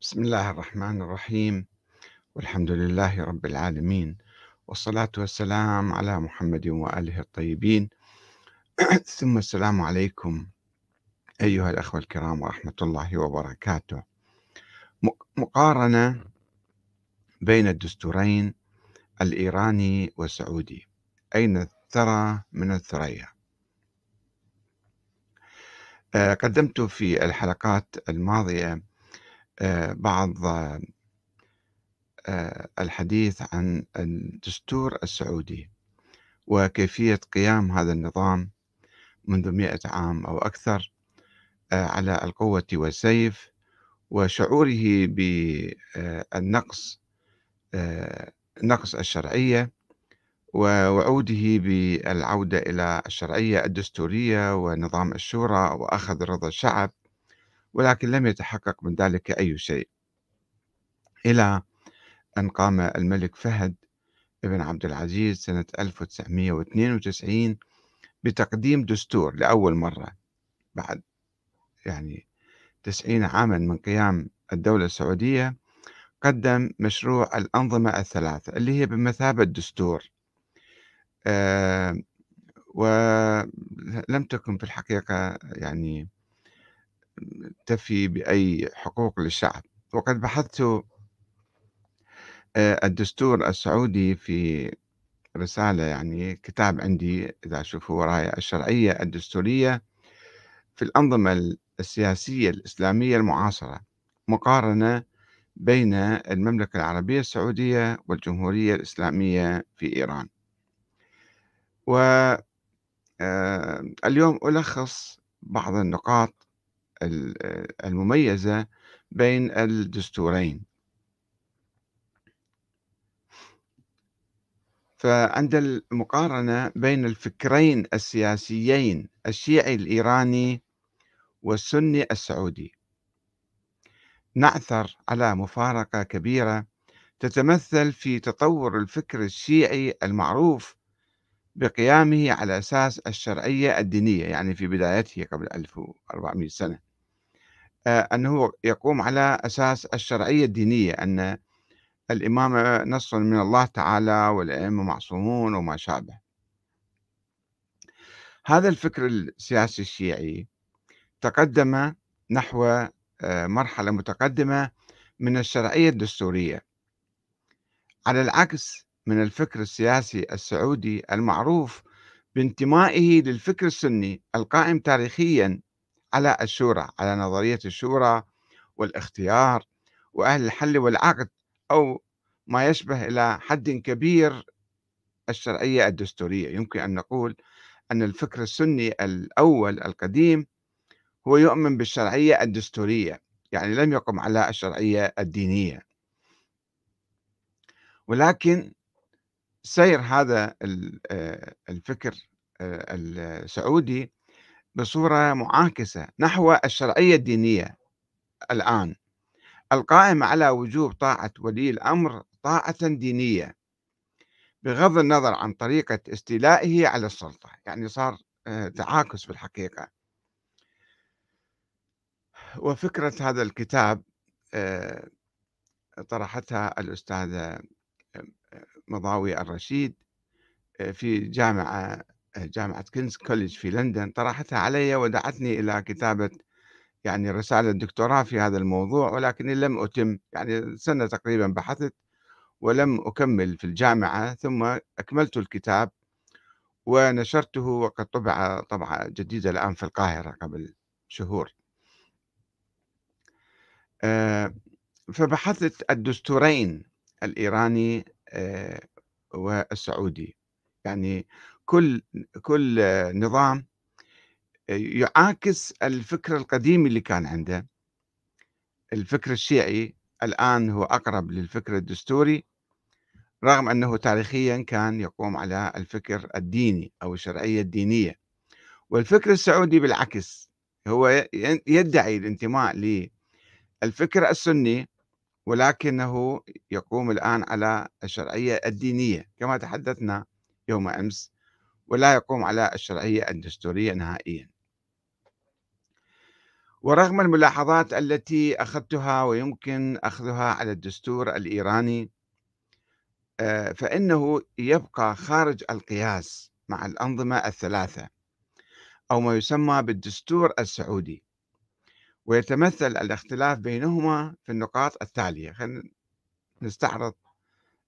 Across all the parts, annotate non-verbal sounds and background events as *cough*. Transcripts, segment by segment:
بسم الله الرحمن الرحيم. والحمد لله رب العالمين. والصلاة والسلام على محمد وآله الطيبين. *clears throat* ثم السلام عليكم أيها الأخوة الكرام ورحمة الله وبركاته. مقارنة بين الدستورين الإيراني والسعودي. أين الثرى من الثريا؟ آه، قدمت في الحلقات الماضية آه، بعض آه، الحديث عن الدستور السعودي وكيفية قيام هذا النظام منذ مئة عام أو أكثر آه، على القوة والسيف وشعوره بالنقص نقص الشرعية ووعوده بالعودة إلى الشرعية الدستورية ونظام الشورى وأخذ رضا الشعب ولكن لم يتحقق من ذلك أي شيء. إلى أن قام الملك فهد بن عبد العزيز سنة 1992 بتقديم دستور لأول مرة بعد يعني تسعين عاما من قيام الدولة السعودية قدم مشروع الأنظمة الثلاثة اللي هي بمثابة دستور آه ولم تكن في الحقيقة يعني تفي بأي حقوق للشعب. وقد بحثت آه، الدستور السعودي في رسالة يعني كتاب عندي إذا شوفوا وراي الشرعية الدستورية في الأنظمة السياسية الإسلامية المعاصرة مقارنة بين المملكة العربية السعودية والجمهورية الإسلامية في إيران. واليوم آه، ألخص بعض النقاط المميزة بين الدستورين. فعند المقارنة بين الفكرين السياسيين الشيعي الإيراني والسني السعودي نعثر على مفارقة كبيرة تتمثل في تطور الفكر الشيعي المعروف بقيامه على أساس الشرعية الدينية يعني في بدايته قبل 1400 سنة. أنه يقوم على أساس الشرعية الدينية أن الإمامة نص من الله تعالى والأئمة معصومون وما شابه. هذا الفكر السياسي الشيعي تقدم نحو آه، مرحلة متقدمة من الشرعية الدستورية. على العكس من الفكر السياسي السعودي المعروف بانتمائه للفكر السني القائم تاريخيا على الشورى على نظرية الشورى والاختيار وأهل الحل والعقد أو ما يشبه إلى حد كبير الشرعية الدستورية. يمكن أن نقول أن الفكر السني الأول القديم هو يؤمن بالشرعية الدستورية يعني لم يقم على الشرعية الدينية. ولكن سير هذا آه، الفكر آه، السعودي بصورة معاكسة نحو الشرعية الدينية الآن. القائمة على وجوب طاعة ولي الأمر طاعة دينية بغض النظر عن طريقة استيلائه على السلطة. يعني صار آه، تعاكس في الحقيقة. وفكرة هذا الكتاب آه، طرحتها الأستاذة آه، مضاوي الرشيد في جامعة جامعة كينجز كوليج في لندن طرحتها علي ودعتني إلى كتابة يعني رسالة دكتوراه في هذا الموضوع ولكني لم أتم يعني سنة تقريبا بحثت ولم أكمل في الجامعة ثم أكملت الكتاب ونشرته وقد طبع طبعة جديدة الآن في القاهرة قبل شهور. آه، فبحثت الدستورين الإيراني آه، والسعودي. يعني كل كل نظام يعاكس الفكر القديم اللي كان عنده. الفكر الشيعي الآن هو أقرب للفكر الدستوري رغم أنه تاريخيا كان يقوم على الفكر الديني أو الشرعية الدينية. والفكر السعودي بالعكس هو يدعي الانتماء للفكر السني ولكنه يقوم الآن على الشرعية الدينية كما تحدثنا يوم أمس ولا يقوم على الشرعية الدستورية نهائيا. ورغم الملاحظات التي أخذتها ويمكن أخذها على الدستور الإيراني آه، فإنه يبقى خارج القياس مع الأنظمة الثلاثة أو ما يسمى بالدستور السعودي. ويتمثل الاختلاف بينهما في النقاط التالية. خلينا نستعرض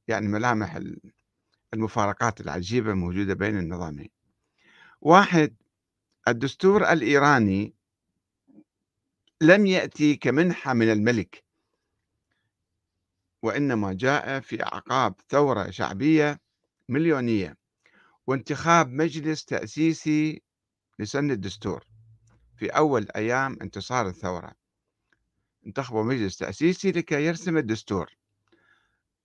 يعني ملامح المفارقات العجيبة الموجودة بين النظامين. واحد الدستور الإيراني لم يأتي كمنحة من الملك وإنما جاء في أعقاب ثورة شعبية مليونية وانتخاب مجلس تأسيسي لسن الدستور في أول أيام انتصار الثورة. انتخبوا مجلس تأسيسي لكي يرسم الدستور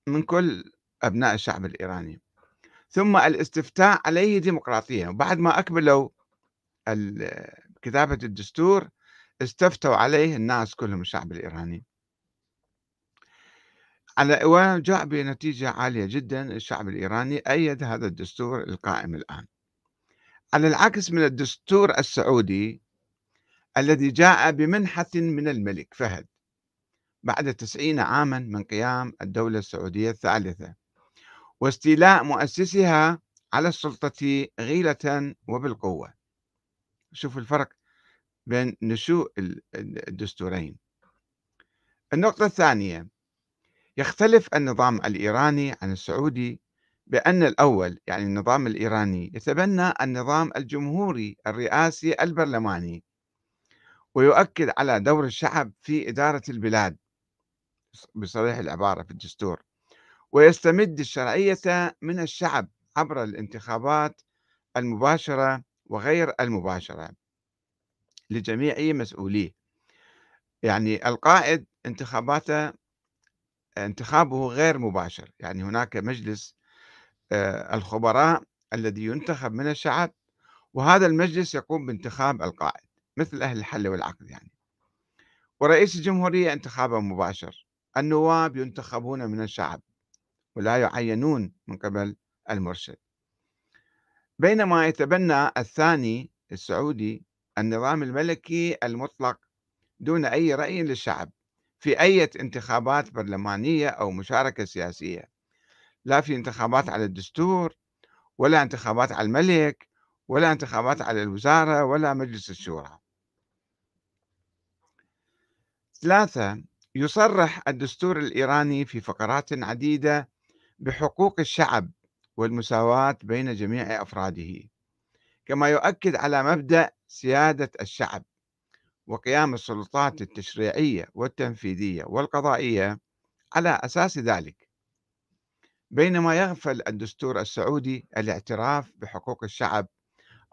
من كل أبناء الشعب الإيراني. ثم الاستفتاء عليه ديمقراطيا. وبعد ما أكملوا كتابة الدستور استفتوا عليه الناس كلهم الشعب الإيراني. على وجاء بنتيجة عالية جدا الشعب الإيراني أيد هذا الدستور القائم الآن. على العكس من الدستور السعودي الذي جاء بمنحة من الملك فهد بعد تسعين عاما من قيام الدولة السعودية الثالثة. واستيلاء مؤسسها على السلطة غيلة وبالقوة. شوف الفرق بين نشوء الدستورين. النقطة الثانية يختلف النظام الإيراني عن السعودي بأن الأول يعني النظام الإيراني يتبنى النظام الجمهوري الرئاسي البرلماني ويؤكد على دور الشعب في إدارة البلاد. بصريح العبارة في الدستور. ويستمد الشرعية من الشعب عبر الانتخابات المباشرة وغير المباشرة لجميع مسؤوليه. يعني القائد انتخاباته انتخابه غير مباشر. يعني هناك مجلس آه، الخبراء الذي ينتخب من الشعب وهذا المجلس يقوم بانتخاب القائد مثل أهل الحل والعقد يعني. ورئيس الجمهورية انتخابه مباشر. النواب ينتخبون من الشعب. ولا يعينون من قبل المرشد. بينما يتبنى الثاني السعودي النظام الملكي المطلق دون أي رأي للشعب في أي انتخابات برلمانية أو مشاركة سياسية. لا في انتخابات على الدستور ولا انتخابات على الملك ولا انتخابات على الوزارة ولا مجلس الشورى. ثلاثة يصرح الدستور الإيراني في فقرات عديدة بحقوق الشعب والمساواة بين جميع أفراده كما يؤكد على مبدأ سيادة الشعب وقيام السلطات التشريعية والتنفيذية والقضائية على أساس ذلك. بينما يغفل الدستور السعودي الاعتراف بحقوق الشعب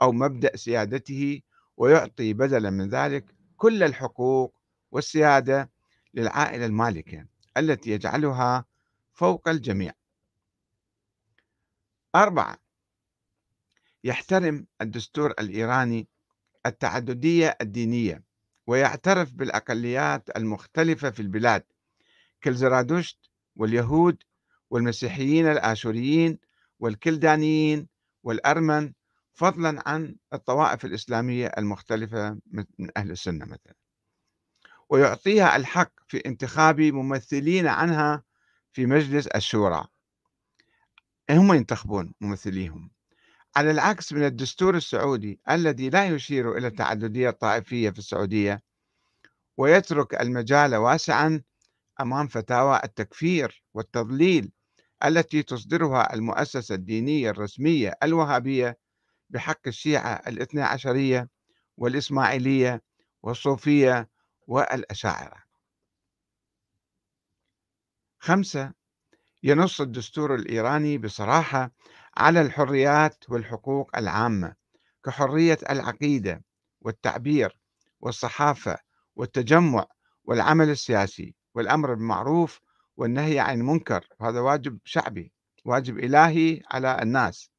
أو مبدأ سيادته ويعطي بدلا من ذلك كل الحقوق والسيادة للعائلة المالكة التي يجعلها فوق الجميع. أربعة يحترم الدستور الإيراني التعددية الدينية ويعترف بالأقليات المختلفة في البلاد كالزرادشت واليهود والمسيحيين الآشوريين والكلدانيين والأرمن فضلا عن الطوائف الإسلامية المختلفة من أهل السنة مثلا. ويعطيها الحق في انتخاب ممثلين عنها في مجلس الشورى. هم ينتخبون ممثليهم. على العكس من الدستور السعودي الذي لا يشير إلى التعددية الطائفية في السعودية ويترك المجال واسعا أمام فتاوى التكفير والتضليل التي تصدرها المؤسسة الدينية الرسمية الوهابية بحق الشيعة الاثنى عشرية والإسماعيلية والصوفية والأشاعرة. خمسة ينص الدستور الإيراني بصراحة على الحريات والحقوق العامة كحرية العقيدة والتعبير والصحافة والتجمع والعمل السياسي والأمر بالمعروف والنهي عن المنكر. هذا واجب شعبي واجب إلهي على الناس.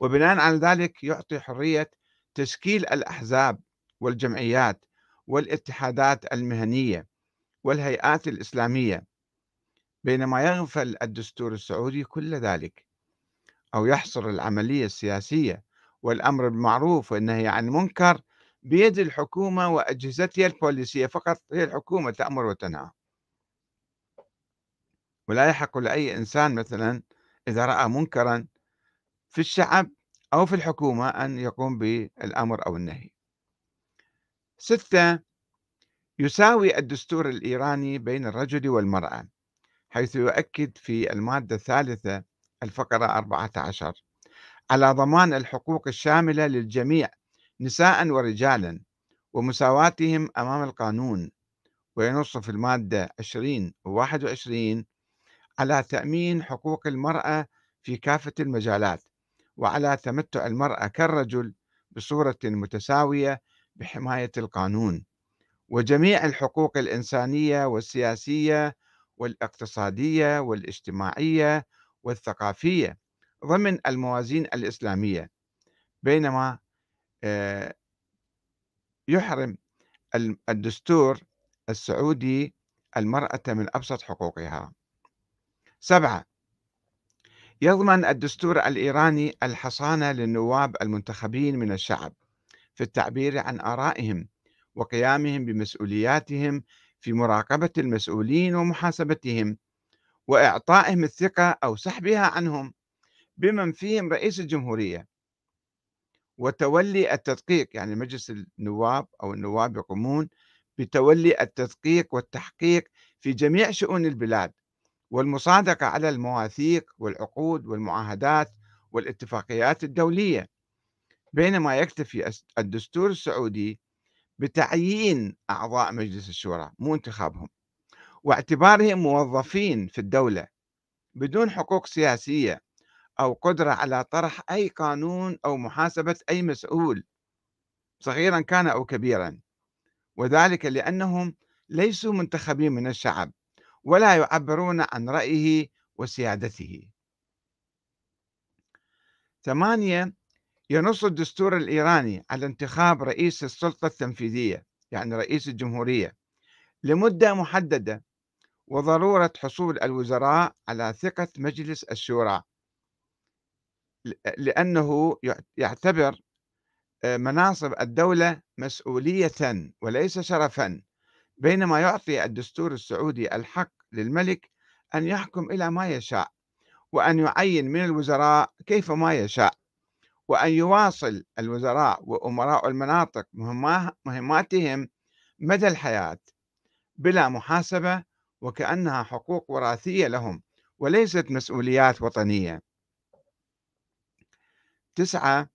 وبناء على ذلك يعطي حرية تشكيل الأحزاب والجمعيات والاتحادات المهنية والهيئات الإسلامية بينما يغفل الدستور السعودي كل ذلك أو يحصر العملية السياسية والأمر بالمعروف والنهي عن المنكر بيد الحكومة وأجهزتها البوليسية فقط هي الحكومة تأمر وتنهى. ولا يحق لأي إنسان مثلا إذا رأى منكرا في الشعب أو في الحكومة أن يقوم بالأمر أو النهي. ستة يساوي الدستور الإيراني بين الرجل والمرأة. حيث يؤكد في المادة الثالثة الفقرة 14 على ضمان الحقوق الشاملة للجميع نساء ورجالا ومساواتهم أمام القانون. وينص في المادة 20 و 21 على تأمين حقوق المرأة في كافة المجالات وعلى تمتع المرأة كالرجل بصورة متساوية بحماية القانون. وجميع الحقوق الإنسانية والسياسية والاقتصادية والاجتماعية والثقافية ضمن الموازين الإسلامية. بينما آه، يحرم الدستور السعودي المرأة من أبسط حقوقها. سبعة يضمن الدستور الإيراني الحصانة للنواب المنتخبين من الشعب في التعبير عن آرائهم وقيامهم بمسؤولياتهم في مراقبة المسؤولين ومحاسبتهم وإعطائهم الثقة أو سحبها عنهم بمن فيهم رئيس الجمهورية. وتولي التدقيق يعني مجلس النواب أو النواب يقومون بتولي التدقيق والتحقيق في جميع شؤون البلاد والمصادقة على المواثيق والعقود والمعاهدات والاتفاقيات الدولية. بينما يكتفي الدستور السعودي بتعيين أعضاء مجلس الشورى مو انتخابهم. واعتبارهم موظفين في الدولة بدون حقوق سياسية أو قدرة على طرح أي قانون أو محاسبة أي مسؤول صغيرا كان أو كبيرا. وذلك لأنهم ليسوا منتخبين من الشعب ولا يعبرون عن رأيه وسيادته. ثمانية ينص الدستور الإيراني على انتخاب رئيس السلطة التنفيذية يعني رئيس الجمهورية لمدة محددة وضرورة حصول الوزراء على ثقة مجلس الشورى. لأنه يعتبر آه، مناصب الدولة مسؤولية وليس شرفا بينما يعطي الدستور السعودي الحق للملك أن يحكم إلى ما يشاء وأن يعين من الوزراء كيف ما يشاء. وأن يواصل الوزراء وأمراء المناطق مهماتهم مدى الحياة بلا محاسبة وكأنها حقوق وراثية لهم وليست مسؤوليات وطنية. تسعة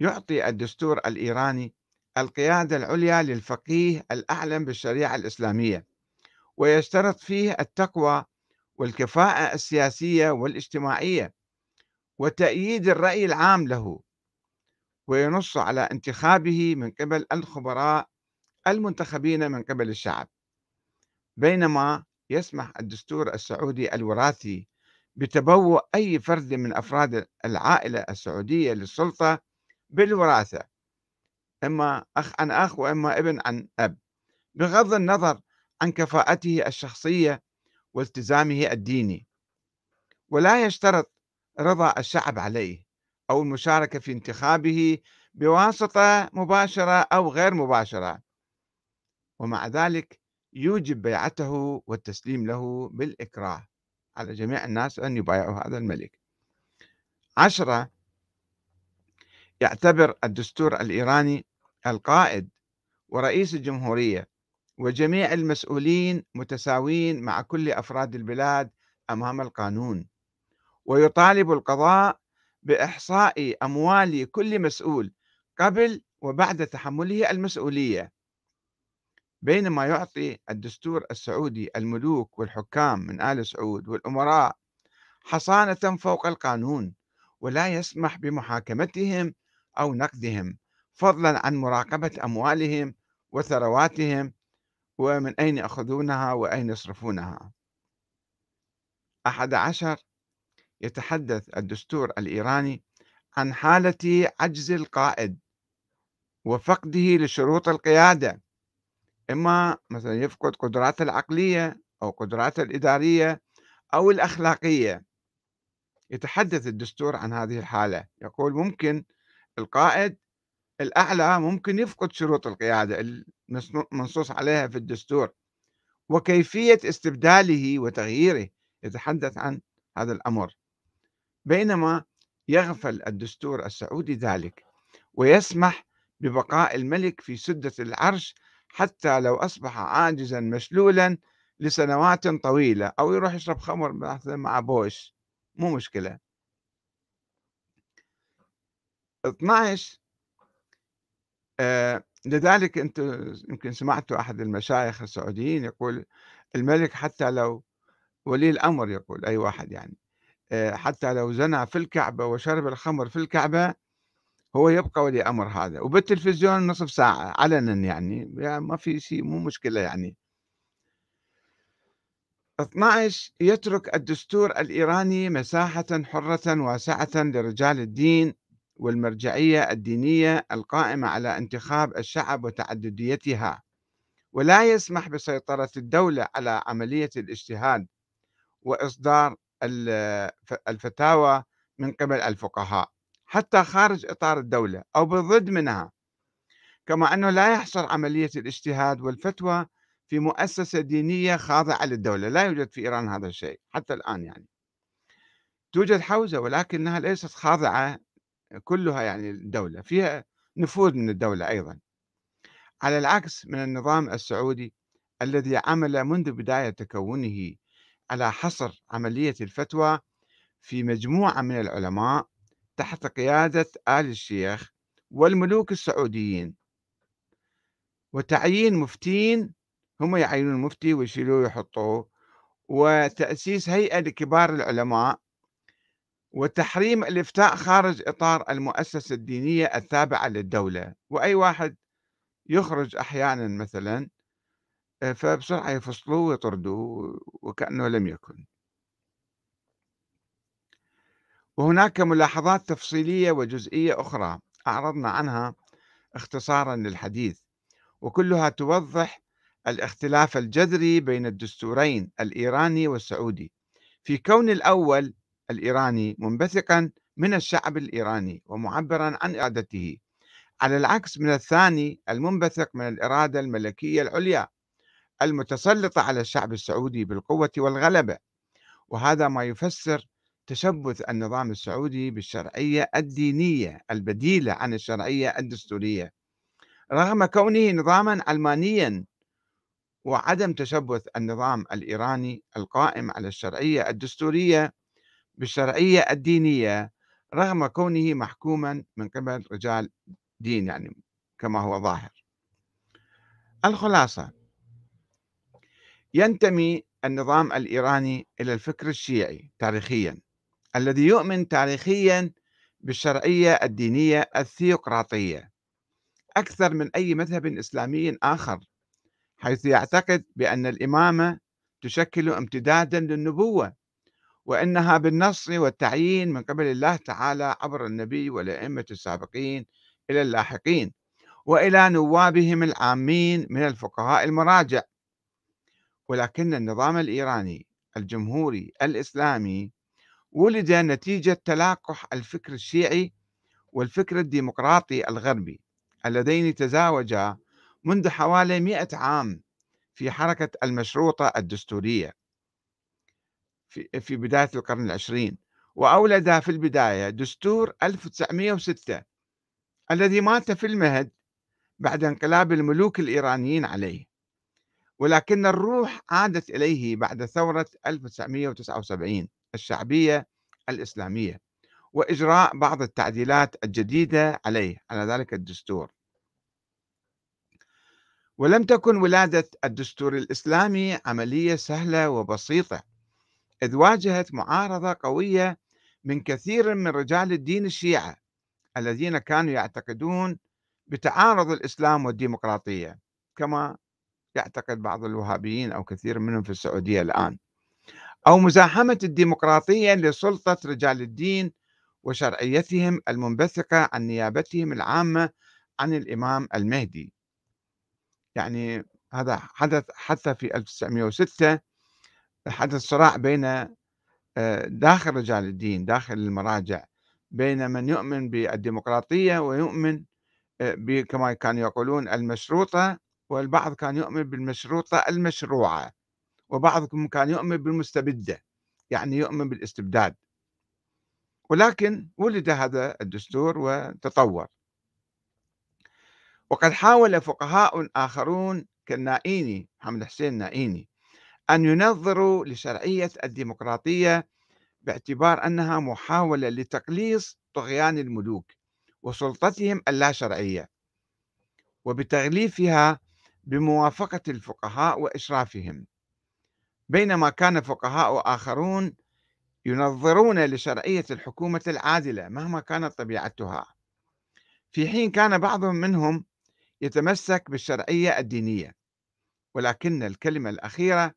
يعطي الدستور الإيراني القيادة العليا للفقيه الأعلم بالشريعة الإسلامية ويشترط فيه التقوى والكفاءة السياسية والاجتماعية وتأييد الرأي العام له وينص على انتخابه من قبل الخبراء المنتخبين من قبل الشعب. بينما يسمح الدستور السعودي الوراثي بتبوء أي فرد من أفراد العائلة السعودية للسلطة بالوراثة إما أخ عن أخ وإما ابن عن أب بغض النظر عن كفاءته الشخصية والتزامه الديني. ولا يشترط رضا الشعب عليه أو المشاركة في انتخابه بواسطة مباشرة أو غير مباشرة. ومع ذلك يوجب بيعته والتسليم له بالإكراه على جميع الناس أن يبايعوا هذا الملك. عشرة يعتبر الدستور الإيراني القائد ورئيس الجمهورية وجميع المسؤولين متساوين مع كل أفراد البلاد أمام القانون. ويطالب القضاء بإحصاء أموال كل مسؤول قبل وبعد تحمله المسؤولية. بينما يعطي الدستور السعودي الملوك والحكام من آل سعود والأمراء حصانة فوق القانون ولا يسمح بمحاكمتهم أو نقدهم فضلا عن مراقبة أموالهم وثرواتهم ومن أين يأخذونها وأين يصرفونها. أحد عشر يتحدث الدستور الإيراني عن حالة عجز القائد وفقده لشروط القيادة إما مثلا يفقد قدراته العقلية أو قدراته الإدارية أو الأخلاقية. يتحدث الدستور عن هذه الحالة يقول ممكن القائد الأعلى ممكن يفقد شروط القيادة المنصوص عليها في الدستور. وكيفية استبداله وتغييره يتحدث عن هذا الأمر. بينما يغفل الدستور السعودي ذلك ويسمح ببقاء الملك في سدة العرش حتى لو أصبح عاجزا مشلولا لسنوات طويلة أو يروح يشرب خمر مع بوش. مو مشكلة. 12 آه لذلك أنتم يمكن سمعتوا أحد المشايخ السعوديين يقول الملك حتى لو ولي الأمر يقول أي واحد يعني. حتى لو زنى في الكعبة وشرب الخمر في الكعبة هو يبقى ولي أمر هذا. وبالتلفزيون نصف ساعة علنا يعني, يعني ما في شيء مو مشكلة يعني. 12 يترك الدستور الإيراني مساحة حرة واسعة لرجال الدين والمرجعية الدينية القائمة على انتخاب الشعب وتعدديتها. ولا يسمح بسيطرة الدولة على عملية الاجتهاد وإصدار الفتاوى من قبل الفقهاء حتى خارج إطار الدولة أو بالضد منها. كما أنه لا يحصل عملية الاجتهاد والفتوى في مؤسسة دينية خاضعة للدولة لا يوجد في إيران هذا الشيء حتى الآن يعني. توجد حوزة ولكنها ليست خاضعة كلها يعني الدولة فيها نفوذ من الدولة أيضا. على العكس من النظام السعودي الذي عمل منذ بداية تكونه على حصر عملية الفتوى في مجموعة من العلماء تحت قيادة آل الشيخ والملوك السعوديين. وتعيين مفتين هم يعينون المفتي ويشيلوه ويحطوه وتأسيس هيئة لكبار العلماء وتحريم الإفتاء خارج إطار المؤسسة الدينية التابعة للدولة. وأي واحد يخرج أحيانا مثلا آه، فبسرعة يفصلوه ويطردوه وكأنه لم يكن. وهناك ملاحظات تفصيلية وجزئية أخرى أعرضنا عنها اختصارا للحديث وكلها توضح الاختلاف الجذري بين الدستورين الإيراني والسعودي. في كون الأول الإيراني منبثقا من الشعب الإيراني ومعبرا عن إرادته على العكس من الثاني المنبثق من الإرادة الملكية العليا. المتسلطة على الشعب السعودي بالقوة والغلبة وهذا ما يفسر تشبث النظام السعودي بالشرعية الدينية البديلة عن الشرعية الدستورية. رغم كونه نظاما علمانيا وعدم تشبث النظام الإيراني القائم على الشرعية الدستورية بالشرعية الدينية رغم كونه محكوما من قبل رجال دين يعني كما هو ظاهر. الخلاصة. ينتمي النظام الإيراني إلى الفكر الشيعي تاريخيا الذي يؤمن تاريخيا بالشرعية الدينية الثيوقراطية. أكثر من أي مذهب إسلامي آخر حيث يعتقد بأن الإمامة تشكل امتدادا للنبوة وأنها بالنص والتعيين من قبل الله تعالى عبر النبي والأئمة السابقين إلى اللاحقين وإلى نوابهم العامين من الفقهاء المراجع. ولكن النظام الإيراني الجمهوري الإسلامي ولد نتيجة تلاقح الفكر الشيعي والفكر الديمقراطي الغربي اللذين تزاوجا منذ حوالي مئة عام في حركة المشروطة الدستورية في, بداية القرن العشرين. وأولد في البداية دستور 1906 الذي مات في المهد بعد انقلاب الملوك الإيرانيين عليه. ولكن الروح عادت إليه بعد ثورة 1979 الشعبية الإسلامية وإجراء بعض التعديلات الجديدة عليه على ذلك الدستور. ولم تكن ولادة الدستور الإسلامي عملية سهلة وبسيطة إذ واجهت معارضة قوية من كثير من رجال الدين الشيعة الذين كانوا يعتقدون بتعارض الإسلام والديمقراطية كما يعتقد بعض الوهابيين أو كثير منهم في السعودية الآن. أو مزاحمة الديمقراطية لسلطة رجال الدين وشرعيتهم المنبثقة عن نيابتهم العامة عن الإمام المهدي. يعني هذا حدث حتى في 1906 حدث صراع بين آه، داخل رجال الدين داخل المراجع بين من يؤمن بالديمقراطية ويؤمن آه، كما كانوا يقولون المشروطة والبعض كان يؤمن بالمشروطة المشروعة وبعضهم كان يؤمن بالمستبدة يعني يؤمن بالاستبداد. ولكن ولد هذا الدستور وتطور. وقد حاول فقهاء آخرون كالنائيني محمد حسين النائيني أن ينظروا لشرعية الديمقراطية باعتبار أنها محاولة لتقليص طغيان الملوك وسلطتهم اللا شرعية. وبتغليفها بموافقة الفقهاء وإشرافهم. بينما كان فقهاء آخرون ينظرون لشرعية الحكومة العادلة مهما كانت طبيعتها. في حين كان بعضهم منهم يتمسك بالشرعية الدينية ولكن الكلمة الأخيرة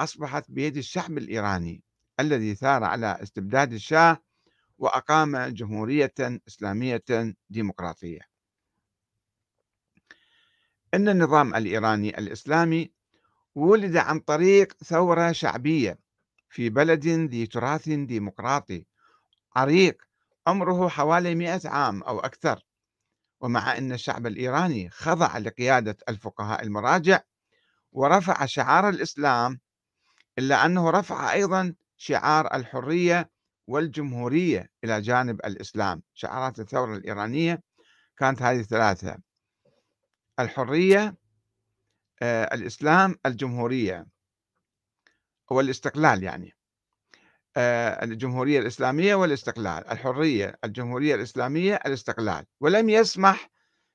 أصبحت بيد الشعب الإيراني الذي ثار على استبداد الشاه وأقام جمهورية إسلامية ديمقراطية. إن النظام الإيراني الإسلامي ولد عن طريق ثورة شعبية في بلد ذي تراث ديمقراطي عريق عمره حوالي مئة عام أو أكثر. ومع أن الشعب الإيراني خضع لقيادة الفقهاء المراجع ورفع شعار الإسلام إلا أنه رفع أيضا شعار الحرية والجمهورية إلى جانب الإسلام. شعارات الثورة الإيرانية كانت هذه الثلاثة. الحرية آه، الإسلام الجمهورية والاستقلال يعني آه، الجمهورية الإسلامية والاستقلال الحرية الجمهورية الإسلامية الاستقلال. ولم يسمح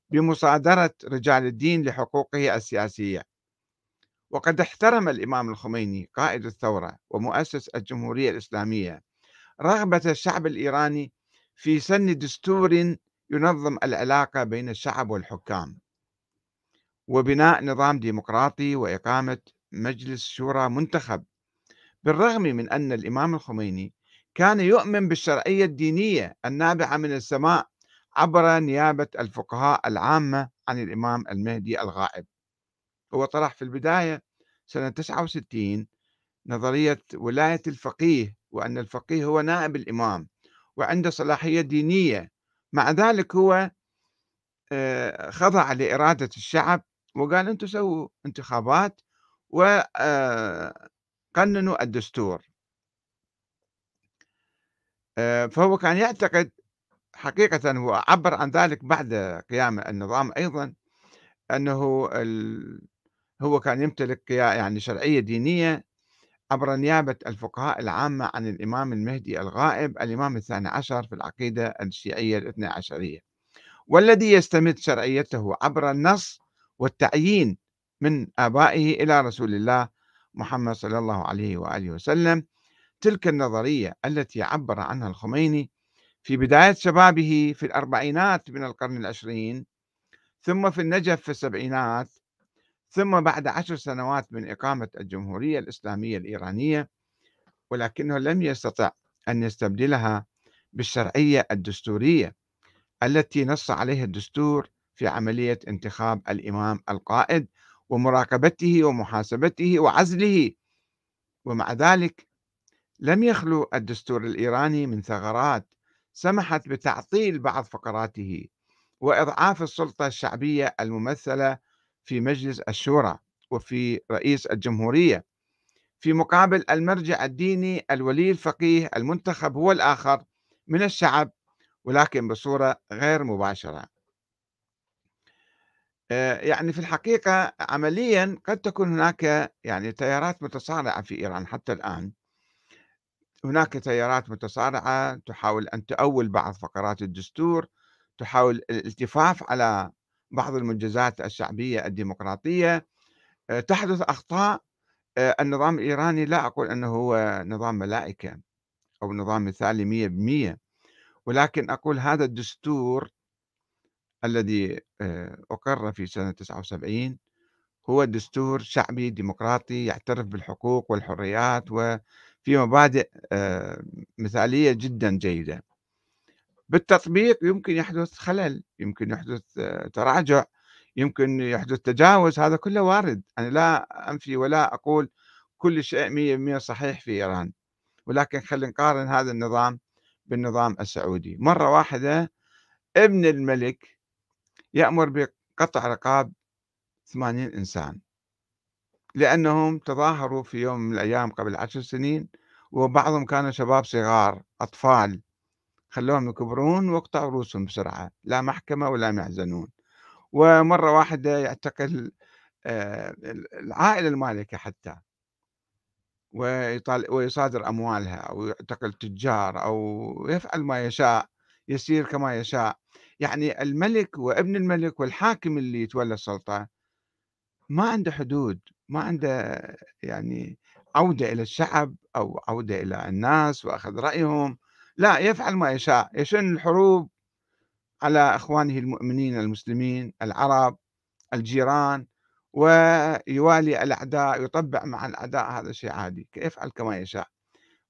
بمصادرة رجال الدين لحقوقه السياسية. وقد احترم الإمام الخميني قائد الثورة ومؤسس الجمهورية الإسلامية رغبة الشعب الإيراني في سن دستور ينظم العلاقة بين الشعب والحكام. وبناء نظام ديمقراطي وإقامة مجلس شورى منتخب. بالرغم من أن الإمام الخميني كان يؤمن بالشرعية الدينية النابعة من السماء عبر نيابة الفقهاء العامة عن الإمام المهدي الغائب. هو طرح في البداية سنة 69 نظرية ولاية الفقيه وأن الفقيه هو نائب الإمام وعنده صلاحية دينية. مع ذلك هو آه، خضع لإرادة الشعب وقال أنتم سووا انتخابات وقننوا آه، الدستور. آه، فهو كان يعتقد حقيقة هو عبر عن ذلك بعد قيام النظام أيضا أنه هو كان يمتلك يعني شرعية دينية عبر نيابة الفقهاء العامة عن الإمام المهدي الغائب الإمام الثاني عشر في العقيدة الشيعية الاثنى عشرية. والذي يستمد شرعيته عبر النص والتعيين من آبائه إلى رسول الله محمد صلى الله عليه وآله وسلم. تلك النظرية التي عبر عنها الخميني في بداية شبابه في الأربعينات من القرن العشرين ثم في النجف في السبعينات ثم بعد عشر سنوات من إقامة الجمهورية الإسلامية الإيرانية ولكنه لم يستطع أن يستبدلها بالشرعية الدستورية التي نص عليها الدستور في عملية انتخاب الإمام القائد ومراقبته ومحاسبته وعزله. ومع ذلك لم يخلو الدستور الإيراني من ثغرات سمحت بتعطيل بعض فقراته وإضعاف السلطة الشعبية الممثلة في مجلس الشورى وفي رئيس الجمهورية. في مقابل المرجع الديني الولي الفقيه المنتخب هو الآخر من الشعب ولكن بصورة غير مباشرة. يعني في الحقيقة عمليا قد تكون هناك يعني تيارات متصارعة في إيران حتى الآن. هناك تيارات متصارعة تحاول أن تؤول بعض فقرات الدستور تحاول الالتفاف على بعض المنجزات الشعبية الديمقراطية. آه، تحدث أخطاء آه، النظام الإيراني لا أقول أنه هو نظام ملائكة أو نظام مثالي مية بمية ولكن أقول هذا الدستور الذي آه، أقر في سنة 79 هو دستور شعبي ديمقراطي يعترف بالحقوق والحريات وفي مبادئ مثالية جدا جيدة. بالتطبيق يمكن يحدث خلل يمكن يحدث آه، تراجع يمكن يحدث تجاوز هذا كله وارد. أنا لا أنفي ولا أقول كل شيء مية بالمية صحيح في إيران. ولكن خلينا نقارن هذا النظام بالنظام السعودي. مرة واحدة ابن الملك يأمر بقطع رقاب 80 إنسان. لأنهم تظاهروا في يوم من الأيام قبل عشر سنين وبعضهم كانوا شباب صغار أطفال. خلوهم يكبرون وقطعوا رؤوسهم بسرعة لا محكمة ولا يحزنون. ومرة واحدة يعتقل آه، العائلة المالكة حتى ويصادر أموالها أو يعتقل تجار أو يفعل ما يشاء يسير كما يشاء. يعني الملك وابن الملك والحاكم اللي يتولى السلطة ما عنده حدود ما عنده يعني عودة إلى الشعب أو عودة إلى الناس وأخذ رأيهم لا يفعل ما يشاء يشن الحروب على إخوانه المؤمنين المسلمين العرب الجيران ويوالي الأعداء يطبع مع الأعداء هذا شيء عادي يفعل كما يشاء.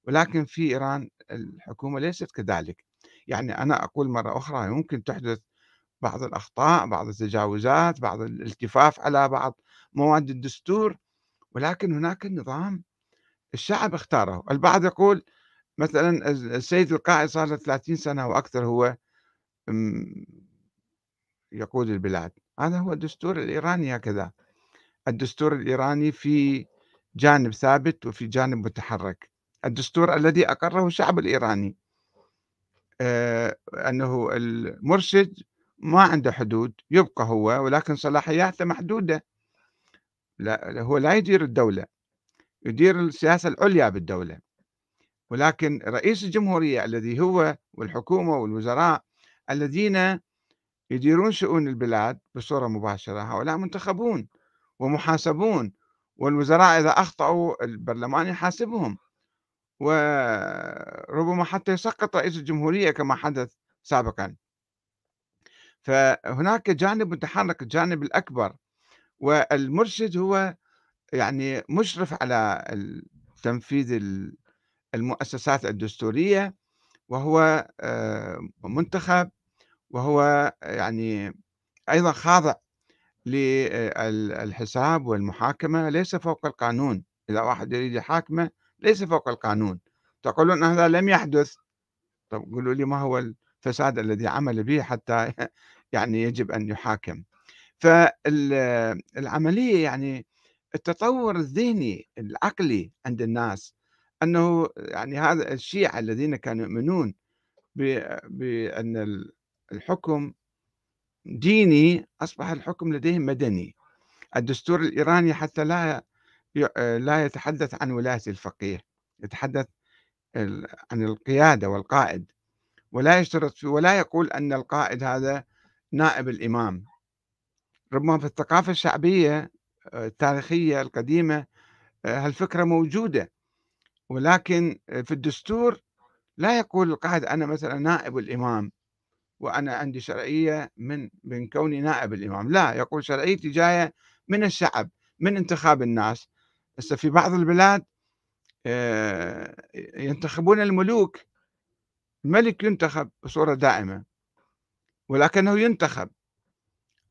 ولكن في إيران الحكومة ليست كذلك. يعني أنا أقول مرة أخرى يمكن تحدث بعض الأخطاء بعض التجاوزات بعض الالتفاف على بعض مواد الدستور ولكن هناك نظام الشعب اختاره. البعض يقول مثلا السيد القائد صار له 30 سنة وأكثر هو يقود البلاد. هذا هو الدستور الإيراني هكذا. الدستور الإيراني في جانب ثابت وفي جانب متحرك. الدستور الذي أقره الشعب الإيراني. أنه المرشد ما عنده حدود يبقى هو ولكن صلاحياته محدودة. لا هو لا يدير الدولة يدير السياسة العليا بالدولة. ولكن رئيس الجمهورية الذي هو والحكومة والوزراء الذين يديرون شؤون البلاد بصورة مباشرة هؤلاء منتخبون ومحاسبون والوزراء إذا أخطأوا البرلمان يحاسبهم. وربما حتى يسقط رئيس الجمهورية كما حدث سابقا. فهناك جانب متحرك الجانب الأكبر والمرشد هو يعني مشرف على تنفيذ المؤسسات الدستورية وهو آه، منتخب وهو يعني أيضا خاضع للحساب والمحاكمة ليس فوق القانون. إذا واحد يريد يحاكمه ليس فوق القانون. تقولون هذا لم يحدث؟ طب قولوا لي ما هو الفساد الذي عمل به حتى *laughs* يعني يجب أن يحاكم. فالعملية يعني التطور الذهني العقلي عند الناس أنه يعني هذا الشيعة الذين كانوا يؤمنون بأن الحكم ديني أصبح الحكم لديهم مدني. الدستور الإيراني حتى لا لا يتحدث عن ولاية الفقيه يتحدث عن القيادة والقائد ولا يشترط ولا يقول أن القائد هذا نائب الإمام. ربما في الثقافة الشعبية التاريخية القديمة هالفكرة موجودة. ولكن في الدستور لا يقول القائد أنا مثلا نائب الإمام وأنا عندي شرعية من من كوني نائب الإمام. لا يقول شرعيتي جاية من الشعب من انتخاب الناس. هسه في بعض البلاد آه، ينتخبون الملوك. الملك ينتخب بصورة دائمة ولكنه ينتخب.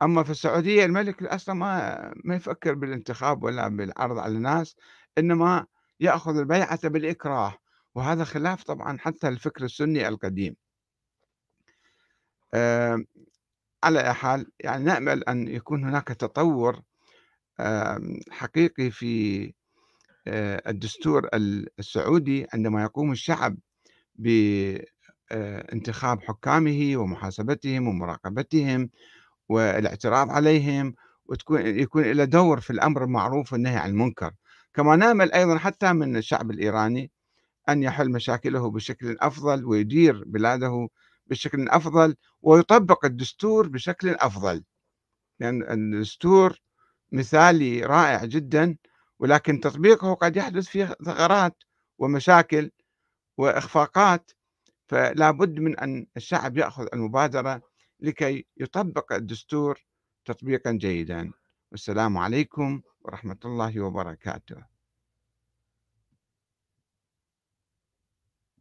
أما في السعودية الملك أصلا ما ما يفكر بالانتخاب ولا بالعرض على الناس إنما يأخذ البيعة بالإكراه وهذا خلاف طبعا حتى الفكر السني القديم. آه، على حال يعني نأمل أن يكون هناك تطور حقيقي في آه، الدستور السعودي عندما يقوم الشعب بانتخاب حكامه ومحاسبتهم ومراقبتهم والاعتراض عليهم وتكون يكون له دور في الأمر المعروف والنهي عن المنكر. كما نامل أيضا حتى من الشعب الإيراني أن يحل مشاكله بشكل أفضل ويدير بلاده بشكل أفضل ويطبق الدستور بشكل أفضل. لأن الدستور مثالي رائع جدا ولكن تطبيقه قد يحدث فيه ثغرات ومشاكل وإخفاقات فلا بد من أن الشعب يأخذ المبادرة لكي يطبق الدستور تطبيقا جيدا. والسلام عليكم ورحمة الله وبركاته.